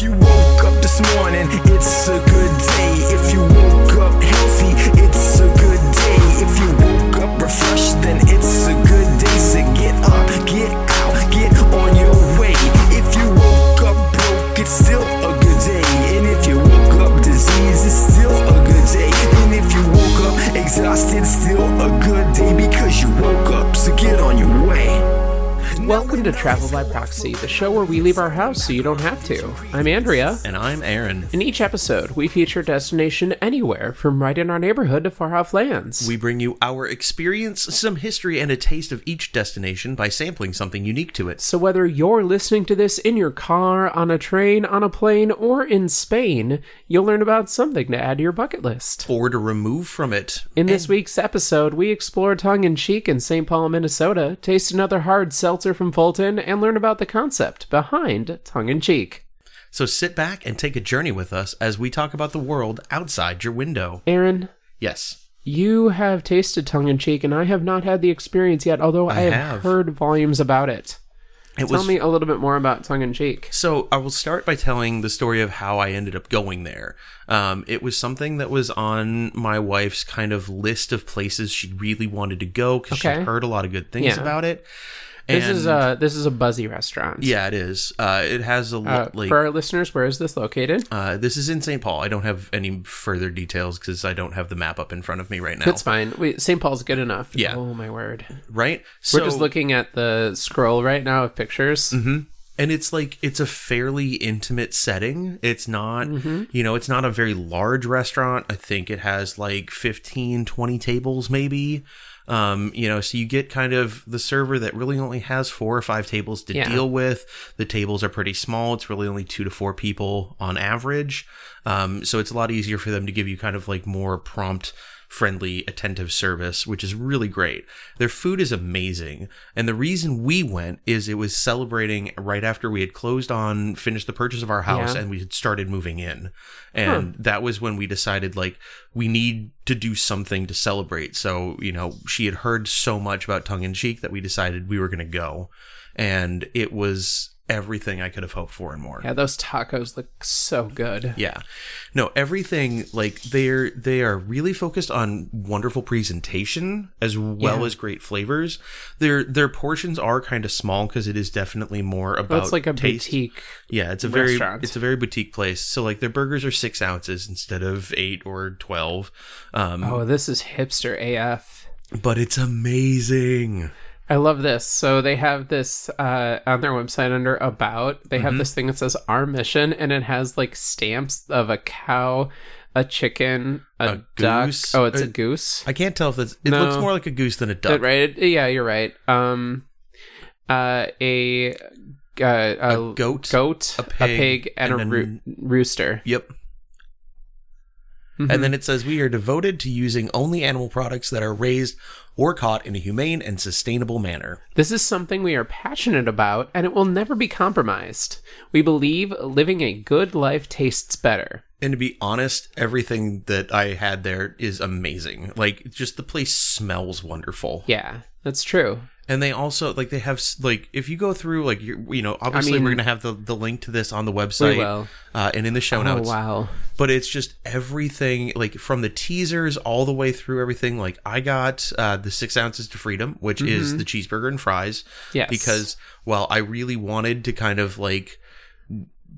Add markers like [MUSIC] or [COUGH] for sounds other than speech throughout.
If you woke up this morning, it's a good day. If you woke up healthy, it's a good day. If you woke up refreshed, then it's Welcome to Travel by Proxy, the show where we leave our house so you don't have to. I'm Andrea. And I'm Aaron. In each episode, we feature destination anywhere from right in our neighborhood to far off lands. We bring you our experience, some history, and a taste of each destination by sampling something unique to it. so whether you're listening to this in your car, on a train, on a plane, or in Spain, you'll learn about something to add to your bucket list. Or to remove from it. In this week's episode, we explore tongue in cheek in St. Paul, Minnesota, taste another hard seltzer from Fulton, and learn about the concept behind tongue in cheek. So sit back and take a journey with us as we talk about the world outside your window. Aaron, Yes. You have tasted tongue in cheek, and I have not had the experience yet, although I, I have, have. heard volumes about it. It Tell was me a little bit more about tongue in cheek. So I will start by telling the story of how I ended up going there. Um, it was something that was on my wife's kind of list of places she really wanted to go because Okay. she'd heard a lot of good things Yeah. about it. This is a this is a buzzy restaurant. yeah, it is. Uh, it has a Uh, like for our listeners, where is this located? Uh, this is in St. Paul. I don't have any further details because I don't have the map up in front of me right now. That's fine. Wait, St. Paul's good enough. Yeah. Oh my word. right. We're just looking at the scroll right now of pictures. and it's like it's a fairly intimate setting. It's not, Mm-hmm. you know, it's not a very large restaurant. I think it has like 15, 20 tables maybe. Um, you know, so you get kind of the server that really only has four or five tables to Yeah. deal with. The tables are pretty small. It's really only two to four people on average. Um, so it's a lot easier for them to give you kind of like more prompt, friendly, attentive service, which is really great. Their food is amazing. And the reason we went is it was celebrating right after we had closed on, finished the purchase of our house, Yeah. and we had started moving in. And that was when we decided, like, we need to do something to celebrate. So, you know, she had heard so much about tongue in cheek that we decided we were going to go. And it was everything I could have hoped for and more. Yeah, those tacos look so good. Yeah. No, everything like they're they are really focused on wonderful presentation as well Yeah. as great flavors. Their their portions are kind of small because it is definitely more about Well, it's like a taste. boutique. Yeah, it's a very it's a very boutique place. So like their burgers are six ounces instead of eight or twelve. Um, Oh, this is hipster AF. but it's amazing. I love this. So they have this uh, on their website under about. They Mm-hmm. have this thing that says our mission, and it has like stamps of a cow, a chicken, a, A duck. goose. Oh, it's a Uh, goose. I can't tell if it's it No. looks more like a goose than a duck. That right? Yeah, you're right. Um, uh, a uh, a, goat, goat, a a pig, pig, and, and a roo- rooster. Yep. Mhm. And then it says we are devoted to using only animal products that are raised or caught in a humane and sustainable manner. This is something we are passionate about, and it will never be compromised. We believe living a good life tastes better. And to be honest, everything that I had there is amazing. Like just the place smells wonderful. Yeah, that's true. And they also like they have like if you go through like you you know obviously mean- we're gonna have the the link to this on the website uh, and in the show Oh notes. wow. but it's just everything like from the teasers all the way through everything like i got uh, the six ounces to freedom which is the cheeseburger and fries Mm-hmm. Yes. because well i really wanted to kind of like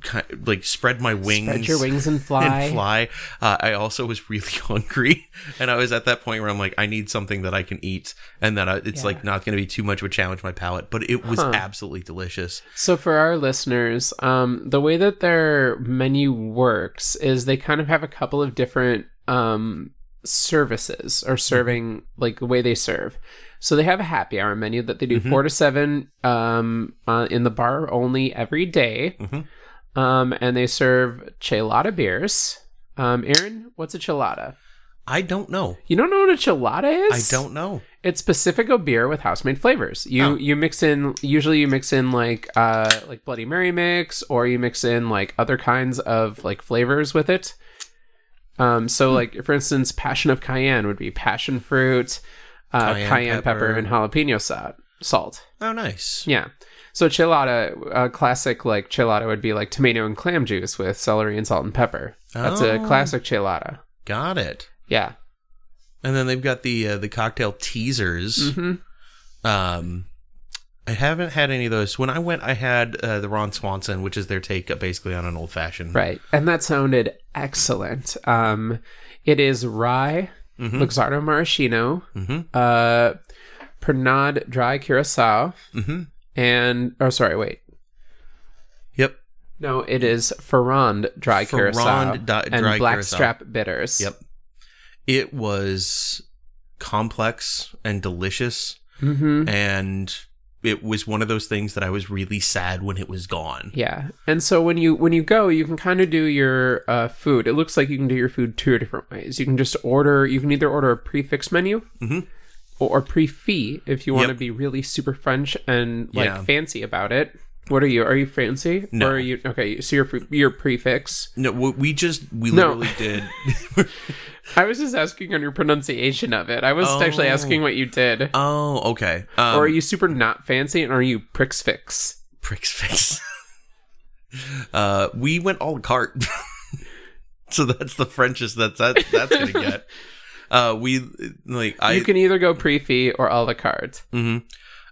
ki- like spread my wings Spread your wings and [LAUGHS] fly. and fly. uh, i also was really [LAUGHS] hungry and i was at that point where i'm like i need something that i can eat and that I, it's like not going to be too much of a challenge my palate but it was absolutely delicious. So for our listeners, um, the way that their menu works is they kind of have a couple of different um, services or serving like the way they serve. So they have a happy hour menu that they do four to seven um, uh, in the bar only every day. Um, and they serve chelada beers. Um, Aaron, what's a chelada? i don't know You don't know what a chelada is? i don't know It's Pacifico beer with house made flavors. You Oh. you mix in usually you mix in like uh like Bloody Mary mix or you mix in like other kinds of like flavors with it. Um so Hmm. like for instance passion of cayenne would be passion fruit, uh, Cayenne cayenne, pepper. pepper. and jalapeno sa- salt. oh nice Yeah. So chilada, a classic like chilada would be like tomato and clam juice with celery and salt and pepper. That's a Oh. classic chilada. Got it. Yeah. And then they've got the uh, the cocktail teasers. hmm Um, I haven't had any of those. When I went, I had uh, the Ron Swanson, which is their take uh, basically on an old fashioned. Right. And that sounded excellent. Um, it is rye, Mhm. Luxardo Maraschino, Mhm. uh, Pernod Dry Curacao, Mm-hmm. And oh, sorry, wait. Yep. No, it is Ferrand Dry Ferrand Curacao di- and Dry Blackstrap Bitters. Yep. It was complex and delicious, Mm-hmm. and it was one of those things that I was really sad when it was gone. Yeah, and so when you when you go, you can kind of do your uh, food. It looks like you can do your food two different ways. You can just order. You can either order a prefix menu, Mhm. Or, pre-fee if you want to Yep. be really super French and like Yeah. fancy about it. What are you? Are you fancy? No. Or are you okay? So your your prefix. No, we just we No. literally did. [LAUGHS] I was just asking on your pronunciation of it. I was actually Oh. asking what you did. oh, okay. Um, or are you super not fancy, and are you pricks fix? pricks [LAUGHS] face. uh, we went all cart. [LAUGHS] so that's the Frenchest that's that that's gonna get. Uh, we like I you can either go pre-fee or a la carte. hmm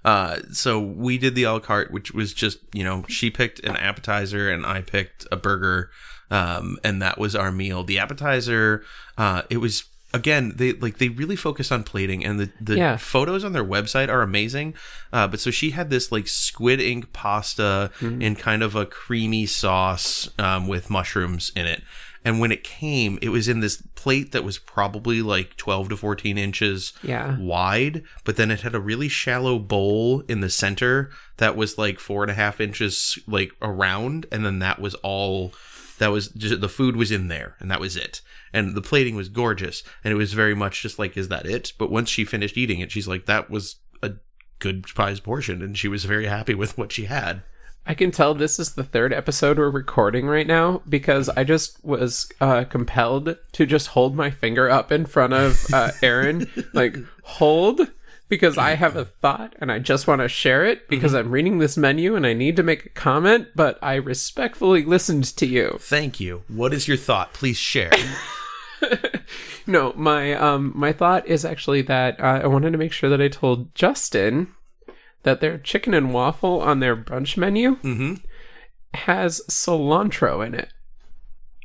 Uh, so we did the a la carte, which was just you know she picked an appetizer and I picked a burger, um, and that was our meal. The appetizer, uh, it was again they like they really focus on plating, and the the Yeah. photos on their website are amazing. Uh, but so she had this like squid ink pasta in kind of a creamy sauce um, with mushrooms in it. And when it came, it was in this plate that was probably like 12 to 14 inches Yeah. wide, but then it had a really shallow bowl in the center that was like four and a half inches like around, and then that was all. That was just the food was in there, and that was it. And the plating was gorgeous, and it was very much just like, is that it? But once she finished eating it, she's like, that was a good sized portion, and she was very happy with what she had. I can tell this is the third episode we're recording right now because I just was uh, compelled to just hold my finger up in front of uh, Aaron, [LAUGHS] like hold, because I have a thought and I just want to share it because I'm reading this menu and I need to make a comment, but I respectfully listened to you. Thank you. What is your thought? Please share. [LAUGHS] No, my um my thought is actually that uh, I wanted to make sure that I told Justin that their chicken and waffle on their brunch menu hmm has cilantro in it.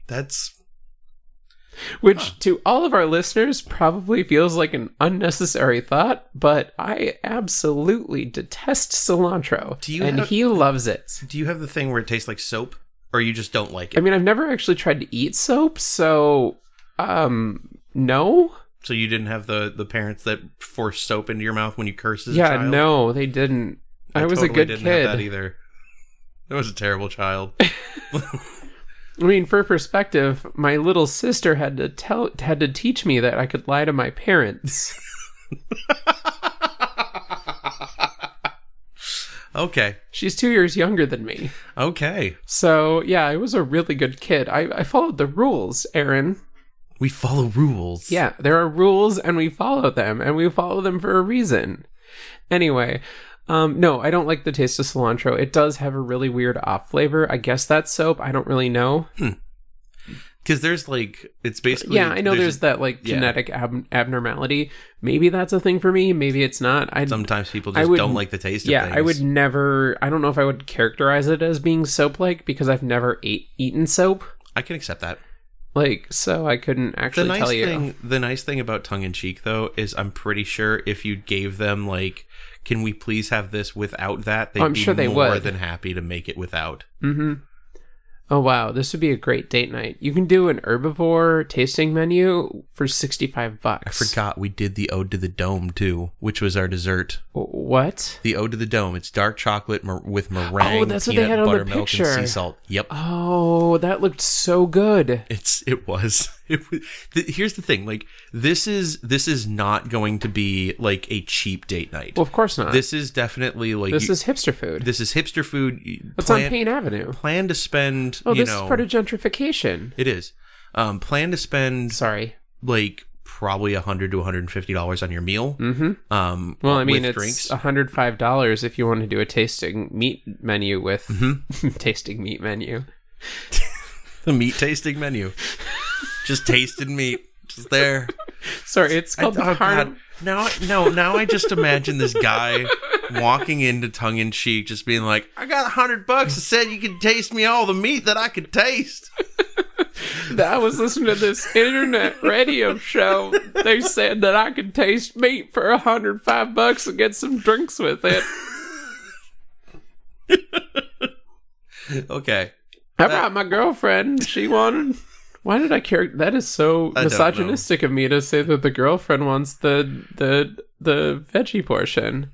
That's Which to all of our listeners probably feels like an unnecessary thought, but I absolutely detest cilantro. Do you and have- he loves it. Do you have the thing where it tastes like soap, or you just don't like it? I mean, I've never actually tried to eat soap, so um no. So you didn't have the the parents that force soap into your mouth when you curse as a Yeah, child? no, they didn't. I, was totally a good didn't kid. Have that either. I was a terrible child. [LAUGHS] I mean, for perspective, my little sister had to tell had to teach me that I could lie to my parents. [LAUGHS] okay, She's two years younger than me. okay. So yeah, I was a really good kid. I, I followed the rules, Aaron. We follow rules. Yeah, there are rules and we follow them, and we follow them for a reason. Anyway, um, no, I don't like the taste of cilantro. It does have a really weird off flavor. I guess that's soap. I don't really know. because there's like it's basically yeah, I know there's, that like yeah. genetic ab- abnormality. Maybe that's a thing for me. Maybe it's not. I Sometimes people just would- don't like the taste. yeah, I would never. I don't know if I would characterize it as being soap-like because I've never ate eaten soap. I can accept that. Like, so I couldn't The actually nice tell you. thing, the nice thing about tongue in cheek though, is I'm pretty sure if you gave them like, can we please have this without that? They'd I'm be sure they more would. than happy to make it without. Mm-hmm. Oh wow, this would be a great date night. You can do an herbivore tasting menu for sixty-five bucks. I forgot we did the ode to the dome too, which was our dessert. What? The ode to the dome. It's dark chocolate mer- with oh, meringue, Oh, that's what they peanut had on the picture. and sea salt. Yep. Oh, that looked so good. It's it was. [LAUGHS] [LAUGHS] Was th- here's the thing. Like this is this is not going to be like a cheap date night. Well, of course not. This, this is definitely like you- is hipster food. this is hipster food. It's plan, on Payne Avenue. plan to spend. Oh, you this know, is part of gentrification. It is. Um, plan to spend Sorry. like probably a hundred to one hundred and fifty dollars on your meal. Mm-hmm. Um, Well, I mean, it's drinks. hundred five dollars if you want to do a tasting meat menu with Mm-hmm. [LAUGHS] tasting meat menu. [LAUGHS] the meat tasting menu, just tasted meat, just there. Sorry, it's I, called oh, the Har- God. Now, no, now I just imagine this guy walking into tongue in cheek, just being like, "I got a hundred bucks. It said you could taste me all the meat that I could taste." [LAUGHS] I was listening to this internet radio show. They said that I could taste meat for a hundred five bucks and get some drinks with it. [LAUGHS] Okay, I brought my girlfriend. She wanted. Why did I care? That is so I misogynistic of me to say that the girlfriend wants the the the veggie portion.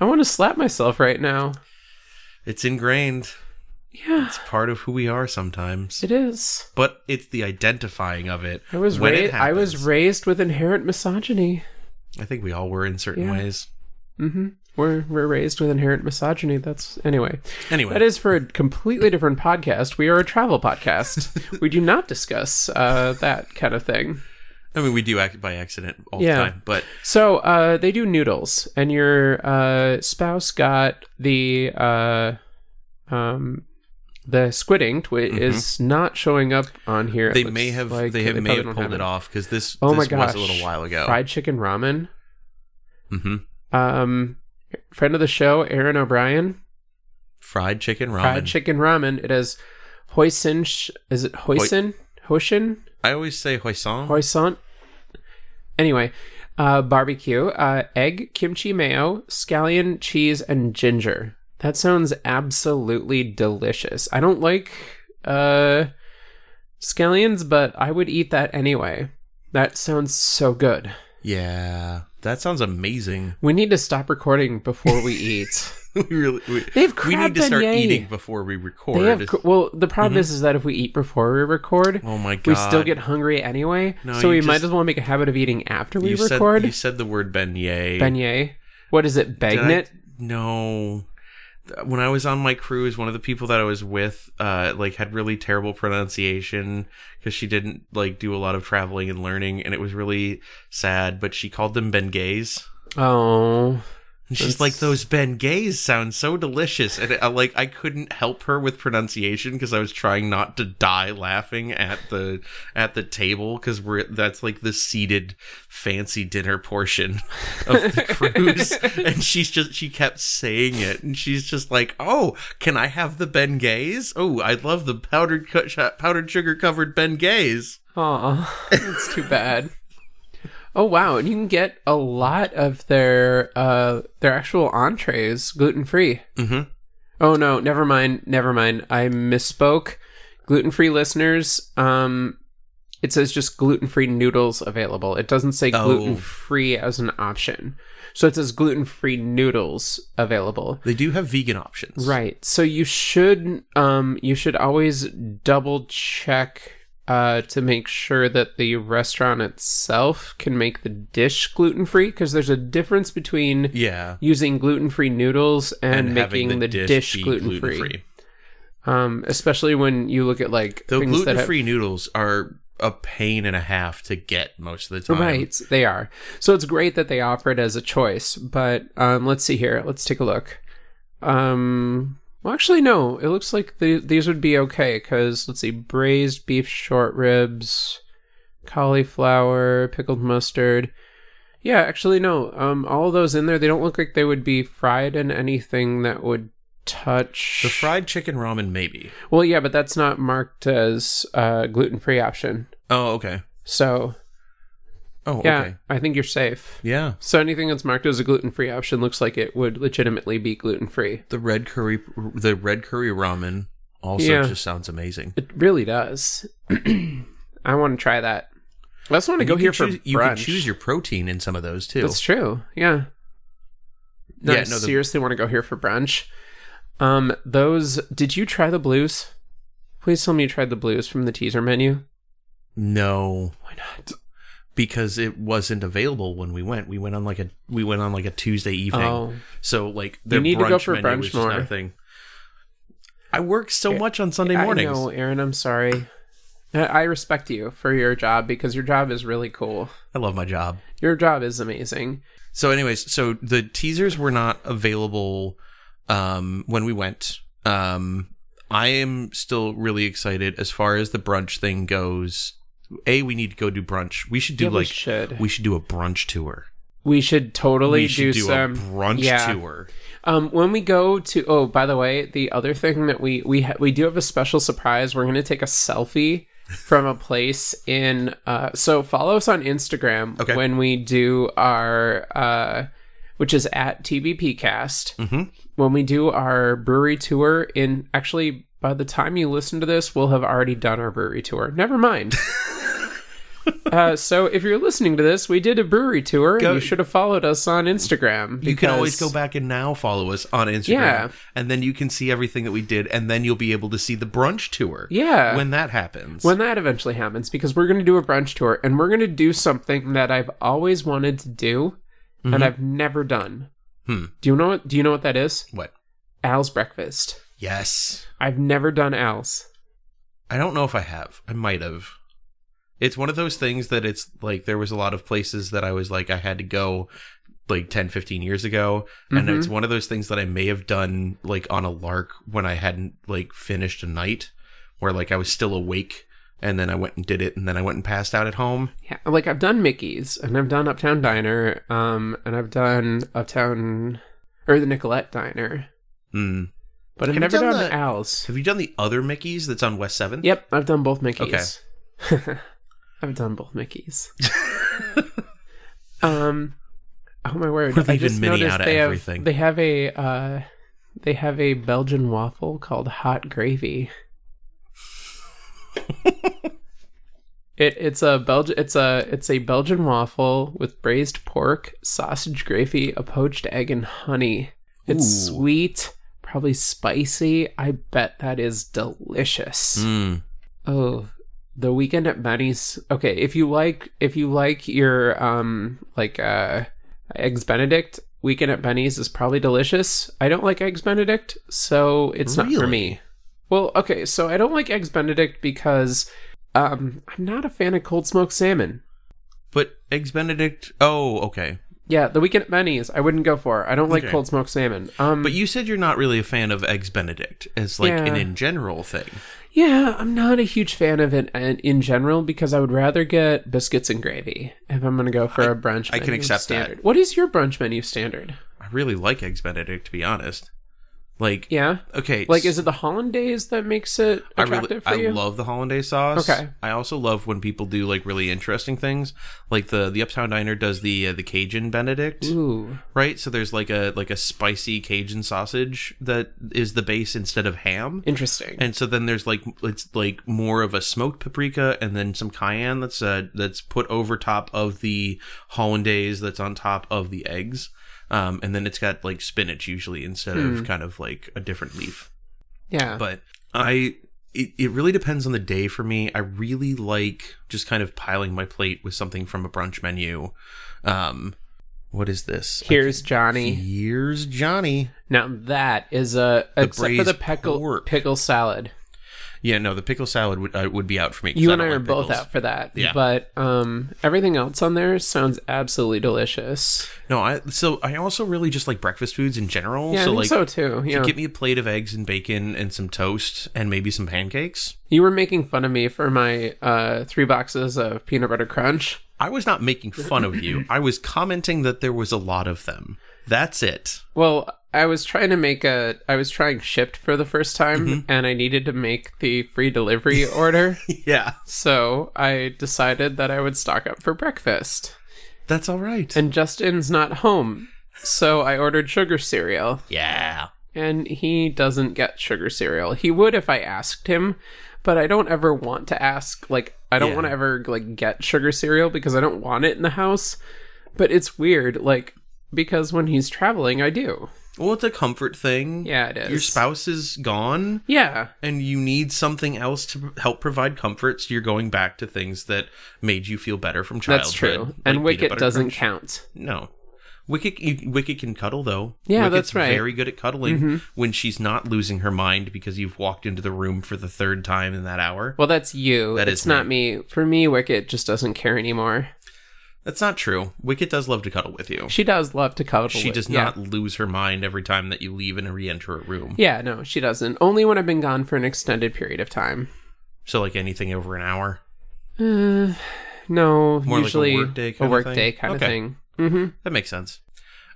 I want to slap myself right now. it's ingrained. Yeah, It's part of who we are sometimes, it is. but it's the identifying of it. I was raised. I was raised with inherent misogyny. I think we all were in certain Yeah. ways. hmm We're we're raised with inherent misogyny. That's anyway. Anyway, That is for a completely different podcast. We are a travel podcast. [LAUGHS] we do not discuss uh, that kind of thing. I mean, we do act by accident all Yeah. the time, but So uh, they do noodles, and your uh, spouse got the uh, um, the squid inked, which is not showing up on here. Mm-hmm. they may have like they have may have pulled have it off because this Oh this my gosh! was a little while ago. Fried chicken ramen. hmm Um, friend of the show, Aaron O'Brien. Fried chicken ramen. Fried chicken ramen. It has hoisin. Sh- is it hoisin? Hoisin? I always say hoisin. Croissant. Anyway, uh, barbecue, uh, egg, kimchi mayo, scallion, cheese, and ginger. That sounds absolutely delicious. I don't like uh, scallions, but I would eat that anyway. That sounds so good. yeah, that sounds amazing. We need to stop recording before we [LAUGHS] eat. we really we, They have crab we need to start beignet. eating before we record. They have cr- well. The problem Mhm. is, is that if we eat before we record, oh my god, we still get hungry anyway. No, so we might as well make a habit of eating after we you record. Said, you said the word beignet. Beignet. What is it? Bagnet? No. When I was on my cruise, one of the people that I was with, uh, like had really terrible pronunciation because she didn't like do a lot of traveling and learning, and it was really sad. But she called them Bengays. Oh, And she's That's- like, "Those Benghays sound so delicious," and I, like I couldn't help her with pronunciation because I was trying not to die laughing at the at the table because we're that's like the seated fancy dinner portion of the [LAUGHS] cruise, and she's just she kept saying it, and she's just like, "Oh, can I have the Benghays? Oh, I love the powdered cu- powdered sugar covered Benghays." Aw, that's too bad. Oh wow, and you can get a lot of their uh their actual entrees gluten free. Mm-hmm. Oh no, never mind, never mind. I misspoke. Gluten free listeners, um it says just gluten free noodles available. It doesn't say Oh. gluten free as an option. So it says gluten free noodles available. They do have vegan options, Right. So you should um you should always double check uh to make sure that the restaurant itself can make the dish gluten free because there's a difference between Yeah. using gluten free noodles and, having making the, dish, be gluten free. Um especially when you look at like the gluten have free noodles are a pain and a half to get most of the time. Right, they are. So it's great that they offer it as a choice. But um, let's see here. Let's take a look. Um, well, actually, no. It looks like the, these would be okay because let's see: braised beef short ribs, cauliflower, pickled mustard. Yeah, actually, no. Um, all those in there, they don't look like they would be fried in anything that would touch The fried chicken ramen, maybe. Well, yeah, but that's not marked as a gluten-free option. Oh, okay. So Oh, yeah, okay. I think you're safe. Yeah. So anything that's marked as a gluten-free option looks like it would legitimately be gluten-free. The red curry, the red curry ramen also Yeah. just sounds amazing. It really does. [CLEARS THROAT] I want to try that. I also want to go here can for choose, You can choose your protein in some of those too. That's true. Yeah. No, Yeah, I no, the- seriously want to go here for brunch. Um, those. Did you try the blues? Please tell me you tried the blues from the teaser menu. No, Why not? Because it wasn't available when we went. We went on like a we went on like a Tuesday evening. Oh, So like their need to go for menu brunch was just more. a. I work so much on Sunday mornings. I know, Aaron. I'm sorry. I I respect you for your job because your job is really cool. I love my job. Your job is amazing. So, anyways, so the teasers were not available um, when we went. Um, I am still really excited as far as the brunch thing goes. A, we need to go do brunch. We should do Yeah, we like should. we should do a brunch tour. We should totally we should do, do, some a brunch yeah. tour. Um, when we go to oh, by the way, the other thing that we we ha- we do have a special surprise. We're going to take a selfie from a place in. Uh, so follow us on Instagram Okay. when we do our, uh, which is at TBPcast. Mhm. When we do our brewery tour in actually. By the time you listen to this, we'll have already done our brewery tour. Never mind. [LAUGHS] uh, so if you're listening to this, we did a brewery tour. Go- and you should have followed us on Instagram. You can always go back and now follow us on Instagram, Yeah. and then you can see everything that we did, and then you'll be able to see the brunch tour. Yeah. when that happens. when that eventually happens because we're going to do a brunch tour and we're going to do something that I've always wanted to do and I've never done. Hmm. Do you know what do you know what that is? what? Al's breakfast. Yes, I've never done Al's. I don't know if I have. I might have. It's one of those things that it's like there was a lot of places that I was like I had to go like 10 15 years ago and Mhm. it's one of those things that I may have done like on a lark when I hadn't like finished a night where like I was still awake and then I went and did it and then I went and passed out at home. Yeah, like I've done Mickey's and I've done Uptown Diner um and I've done Uptown or the Nicollet Diner, Mm. But I've Have never done done, the- Al's. Have you done the other Mickey's that's on West 7th? Yep, I've done both Mickey's. [LAUGHS] I've done both Mickey's. [LAUGHS] um, oh my word! We're I just noticed out of they have everything. they have a uh, they have a Belgian waffle called hot gravy. [LAUGHS] it it's a Belgian it's a it's a Belgian waffle with braised pork, sausage gravy, a poached egg, and honey. It's Ooh. sweet, probably spicy. I bet that is delicious. Mm. Oh, the weekend at Benny's. Okay, if you like, if you like your um like uh eggs Benedict, weekend at Benny's is probably delicious. I don't like eggs Benedict, so it's not for me. Well, okay, so I don't like eggs Benedict because um I'm not a fan of cold smoked salmon. But Eggs Benedict. Oh, okay. Yeah, the weekend at Benny's I wouldn't go for. I don't like Okay. cold smoked salmon. Um, But you said you're not really a fan of Eggs Benedict as like an Yeah. in general thing. Yeah, I'm not a huge fan of it in, in general because I would rather get biscuits and gravy if I'm going to go for a brunch. I can menu accept that. standard. What is your brunch menu standard? I really like Eggs Benedict to be honest. Like Yeah, okay, like is it the hollandaise that makes it I attractive really for you? I love the hollandaise sauce. Okay. I also love when people do like really interesting things. Like the the Uptown Diner does the uh, the Cajun Benedict, Ooh, right? So there's like a like a spicy Cajun sausage that is the base instead of ham. interesting. And so then there's like it's like more of a smoked paprika and then some cayenne that's uh that's put over top of the hollandaise that's on top of the eggs. Um, and then it's got like spinach usually instead Hmm. of kind of like a different leaf. yeah, But I it, it really depends on the day for me. I really like just kind of piling my plate with something from a brunch menu. Um what is this? here's Johnny. Here's Johnny. Now that is a except for the pickle pork. pickle salad. Yeah, no, the pickle salad would uh, would be out for me. You and I are like both out for that. Yeah. but um, everything else on there sounds absolutely delicious. No, I so I also really just like breakfast foods in general. Yeah, so I think like so too. Yeah. get me a plate of eggs and bacon and some toast and maybe some pancakes. You were making fun of me for my uh, three boxes of peanut butter crunch. I was not making fun of you. I was commenting that there was a lot of them. That's it. Well, I was trying to make a. I was trying shipped for the first time, Mm-hmm. and I needed to make the free delivery order. [LAUGHS] Yeah. So I decided that I would stock up for breakfast. That's all right. And Justin's not home, so I ordered sugar cereal. yeah. and he doesn't get sugar cereal. He would if I asked him, but I don't ever want to ask. Like, I don't Yeah. want to ever like get sugar cereal because I don't want it in the house. But it's weird, like because when he's traveling, I do. Well, it's a comfort thing. Yeah, it is. Your spouse is gone Yeah, and you need something else to help provide comfort, so you're going back to things that made you feel better from childhood. that's true. like and Wicket doesn't crunch. count. No. Wicket, Wicket can cuddle though. Yeah, Wicket's that's right. Mm-hmm. Very good at cuddling when she's not losing her mind because you've walked into the room for the third time in that hour. Well, that's you. That it's is not me. For me, Wicket just doesn't care anymore. That's not true. Wicket does love to cuddle with you. She does love to cuddle. She with- does yeah. not lose her mind every time that you leave and re-enter a room. Yeah, no, she doesn't. Only when I've been gone for an extended period of time. So like anything over an hour. Uh, no, More like a usually workday a kinda thing? day kind Okay. of thing. Mm-hmm. That makes sense.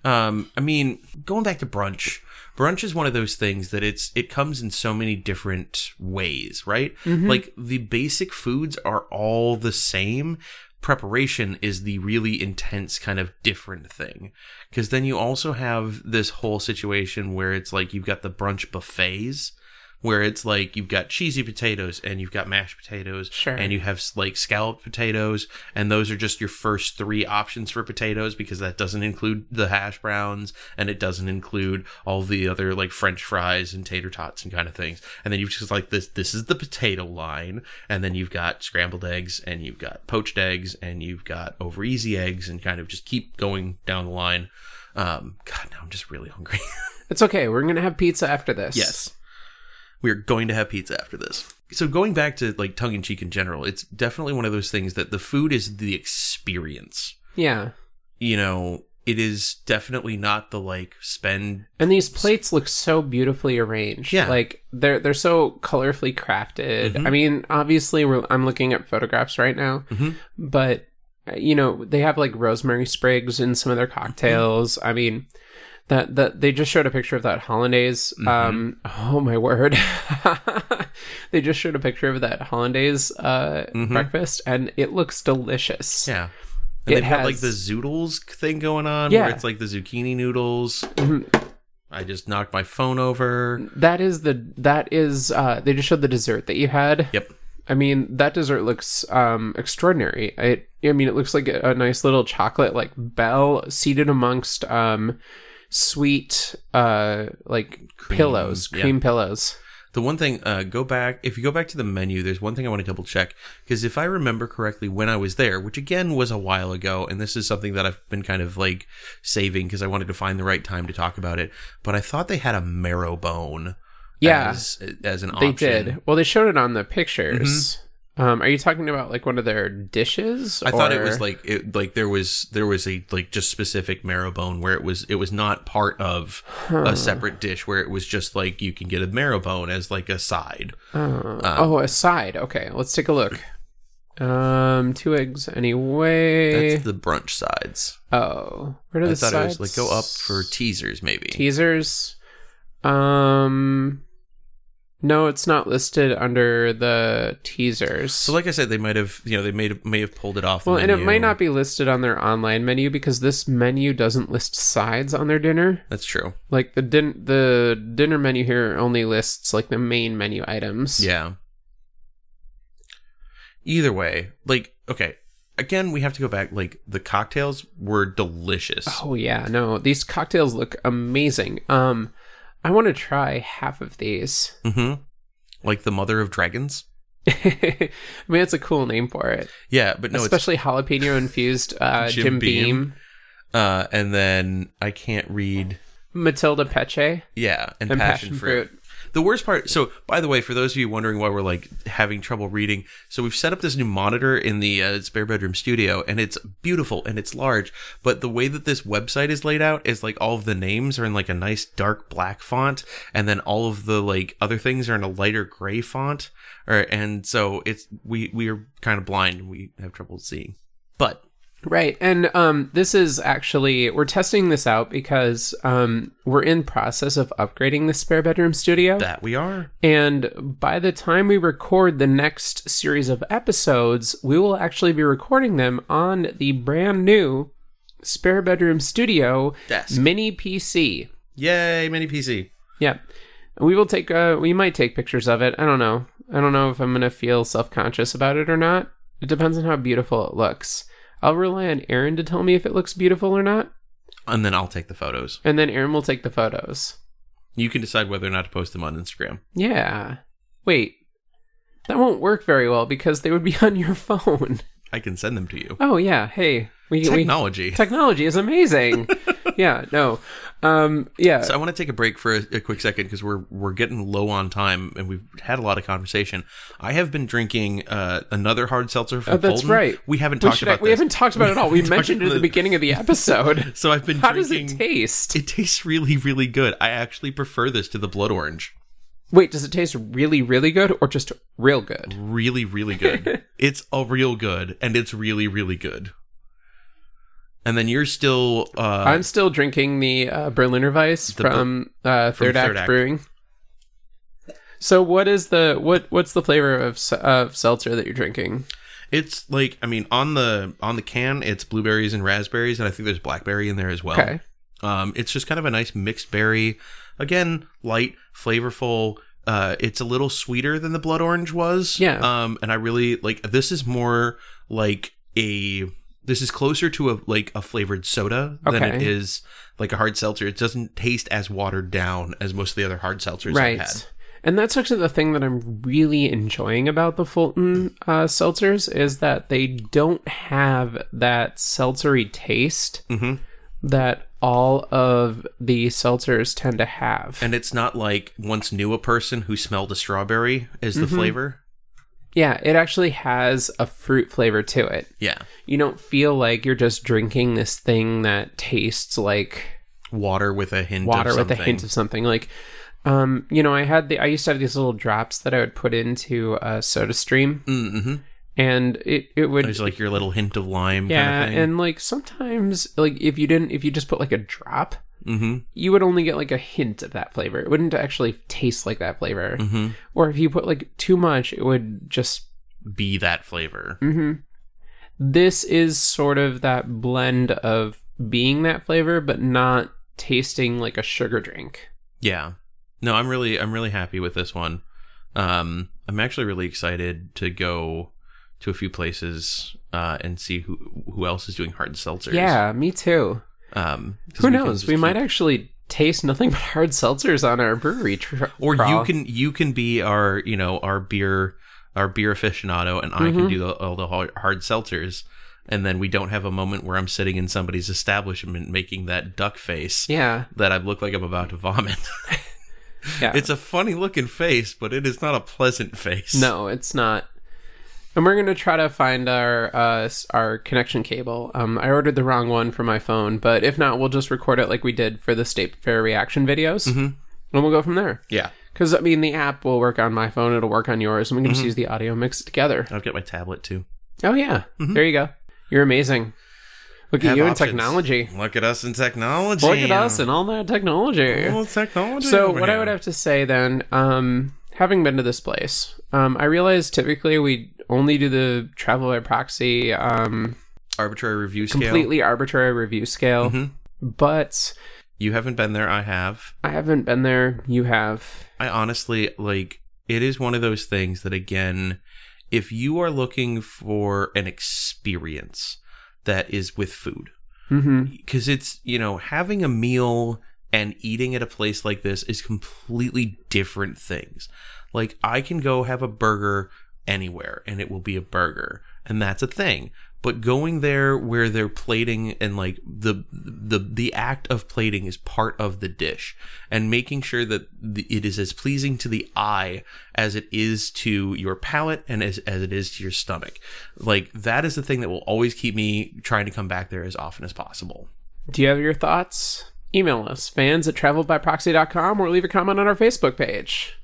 Um, I mean, going back to brunch, brunch is one of those things that it's it comes in so many different ways, right? Like the basic foods are all the same. Preparation is the really intense kind of different thing. Because then you also have this whole situation where it's like you've got the brunch buffets where it's like you've got cheesy potatoes and you've got mashed potatoes Sure. and you have like scalloped potatoes and those are just your first three options for potatoes because that doesn't include the hash browns and it doesn't include all the other like french fries and tater tots and kind of things and then you've just like this this is the potato line and then you've got scrambled eggs and you've got poached eggs and you've got over easy eggs and kind of just keep going down the line um god now i'm just really hungry [LAUGHS] It's okay. We're gonna have pizza after this. Yes. We're going to have pizza after this. So going back to like tongue in cheek in general, it's definitely one of those things that the food is the experience. Yeah. You know, it is definitely not the like spend And these plates look so beautifully arranged. Yeah. Like they're they're so colorfully crafted. Mhm. I mean, obviously we're, I'm looking at photographs right now, Mhm. but uh, you know, they have like rosemary sprigs in some of their cocktails. I mean, that that they just showed a picture of that hollandaise. Mm-hmm. Um [LAUGHS] oh my word. [LAUGHS] they just showed a picture of that hollandaise uh Mhm. breakfast and it looks delicious. yeah. And It they've got like the zoodles thing going on Yeah. where it's like the zucchini noodles. Mhm. I just knocked my phone over. That is the that is uh they just showed the dessert that you had. Yep. I mean, that dessert looks um extraordinary. It I mean, it looks like a, a nice little chocolate like bell seated amongst um sweet uh like Cream, pillows, yeah. cream pillows. The one thing, uh, go back, if you go back to the menu, there's one thing I want to double check. Because if I remember correctly, when I was there, which again was a while ago, and this is something that I've been kind of like saving because I wanted to find the right time to talk about it, but I thought they had a marrow bone Yeah. as, as an They did. Well, they showed it on the pictures. Um, are you talking about like one of their dishes? I thought it was like it like there was there was a like just specific marrow bone where it was it was not part of a separate dish where it was just like you can get a marrow bone as like a side. Uh, oh, a side. Okay, let's take a look. Um, two eggs anyway. That's the brunch sides. oh, where do I the thought sides it was like go up for teasers maybe. teasers? Um, no, it's not listed under the teasers. So, like I said, they might have, you know, they may have, may have pulled it off. The well, and it menu. might not be listed on their online menu because this menu doesn't list sides on their dinner. That's true. Like the din- the dinner menu here only lists like the main menu items. Yeah. Either way, like, okay, again, we have to go back. Like, the cocktails were delicious. Oh yeah, no, these cocktails look amazing. Um, I want to try half of these. Mm-hmm. Like the mother of dragons. [LAUGHS] I mean, it's a cool name for it, Yeah, but no, especially jalapeno infused uh, [LAUGHS] Jim Jim, Beam. Beam, uh, and then I can't read. Matilda Peche, Yeah, and, and passion, fruit. The worst part. So, by the way, for those of you wondering why we're like having trouble reading, so we've set up this new monitor in the uh, spare bedroom studio, and it's beautiful and it's large. But the way that this website is laid out is like all of the names are in like a nice dark black font, and then all of the like other things are in a lighter gray font. Or and so it's we we are kind of blind. and We have trouble seeing, but Right. And um this is actually we're testing this out because um we're in process of upgrading the spare bedroom studio. that we are. And by the time we record the next series of episodes, we will actually be recording them on the brand new spare bedroom studio Desk. mini PC. Yay, mini PC. Yeah. We will take uh we might take pictures of it. I don't know. I don't know if I'm going to feel self-conscious about it or not. It depends on how beautiful it looks. I'll rely on Aaron to tell me if it looks beautiful or not, And then I'll take the photos. and then Aaron will take the photos. You can decide whether or not to post them on Instagram. Yeah. Wait. That won't work very well because they would be [LAUGHS] on your phone. I can send them to you. Oh yeah, hey, we we Technology. technology is amazing. [LAUGHS] yeah, no. Um, yeah. So I want to take a break for a, a quick second because we're we're getting low on time and we've had a lot of conversation. I have been drinking uh, another hard seltzer from Oh, that's Fulton. right. We haven't We talked about we this. haven't talked about it at all. We [LAUGHS] mentioned it at about the beginning of the episode. [LAUGHS] So I've been How does it taste? It tastes really, really good. I actually prefer this to the blood orange. Wait, does it taste really, really good or just real good? Really, really good. [LAUGHS] it's a real good, and it's really, really good. And then you're still. Uh, I'm still drinking the uh, Berliner Weiss The from, uh, from Third Act Third Act. Brewing. So, what is the what? What's the flavor of of seltzer that you're drinking? it's like I mean on the on the can it's blueberries and raspberries, and I think there's blackberry in there as well. Okay, Um, it's just kind of a nice mixed berry. Again, light, flavorful. Uh, it's a little sweeter than the blood orange was. Yeah. Um, and I really like this is more like a this is closer to a like a flavored soda than it is like a hard seltzer. It doesn't taste as watered down as most of the other hard seltzers I've had. And that's actually the thing that I'm really enjoying about the Fulton uh, seltzers is that they don't have that seltzery taste Mhm. that all of the seltzers tend to have. And it's not like once knew a person who smelled a strawberry is the Mhm. flavor. Yeah, it actually has a fruit flavor to it. Yeah. You don't feel like you're just drinking this thing that tastes like Water with a hint water of with a hint of something like um you know i had the i used to have these little drops that i would put into a soda stream Mm-hmm. And it it would It's like your little hint of lime yeah kind of thing. and like sometimes like if you didn't if you just put like a drop mm-hmm. you would only get like a hint of that flavor it wouldn't actually taste like that flavor Mm-hmm. or if you put like too much it would just Be that flavor. hmm this is sort of that blend of being that flavor but not tasting like a sugar drink Yeah. No, I'm really I'm really happy with this one. Um I'm actually really excited to go to a few places uh and see who who else is doing hard seltzers. yeah me too Um Who knows? We might keep- actually taste nothing [LAUGHS] but hard seltzers on our brewery. Tr- or you can you can be our, you know, our beer our beer aficionado and I can Mhm. do the, all the hard, hard seltzers and then we don't have a moment where I'm sitting in somebody's establishment making that duck face Yeah, that I look like I'm about to vomit. [LAUGHS] yeah. It's a funny looking face, but it is not a pleasant face. no, it's not. And we're gonna try to find our uh, our connection cable. Um, I ordered the wrong one for my phone, but if not, we'll just record it like we did for the State Fair reaction videos, Mhm. and we'll go from there. Yeah. Because I mean, the app will work on my phone; it'll work on yours, and we can Mm-hmm. just use the audio, mix it together. I've got my tablet too. Oh yeah, there you go. You're amazing. Look at Mm-hmm. Have you in technology. Look at us in technology. Look at us and all that technology. all technology. So what I would have to say then, um, having been to this place, um, I realize typically we only do the travel by proxy, um, arbitrary review scale. completely arbitrary review scale. Mhm. But You haven't been there. I have. I haven't been there. You have. I honestly like. It is one of those things that again, if you are looking for an experience that is with food, because it's you know having a meal and eating at a place like this is completely different things like i can go have a burger anywhere and it will be a burger and that's a thing but going there where they're plating and like the the the act of plating is part of the dish and making sure that it is as pleasing to the eye as it is to your palate and as, as it is to your stomach like that is the thing that will always keep me trying to come back there as often as possible Do you have your thoughts? Email us, fans at travelbyproxy.com, or leave a comment on our Facebook page.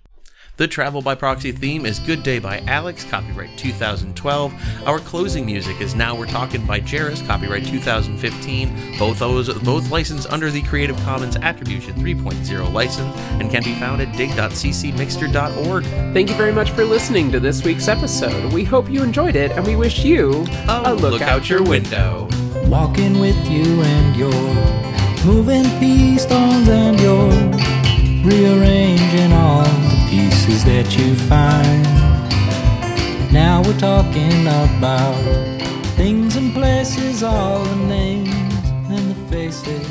The Travel by Proxy theme is Good Day by Alex, copyright 2012. Our closing music is Now We're Talking by Jairus, copyright 2015. Both those both licensed under the Creative Commons Attribution 3.0 license and can be found at dig.ccmixter.org. Thank you very much for listening to this week's episode. We hope you enjoyed it, and we wish you a look, out, your window. walking with you and you're moving pea stones and you're rearranging all the pieces that you find. Now we're talking about things and places, all the names and the faces,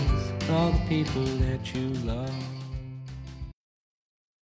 all the people.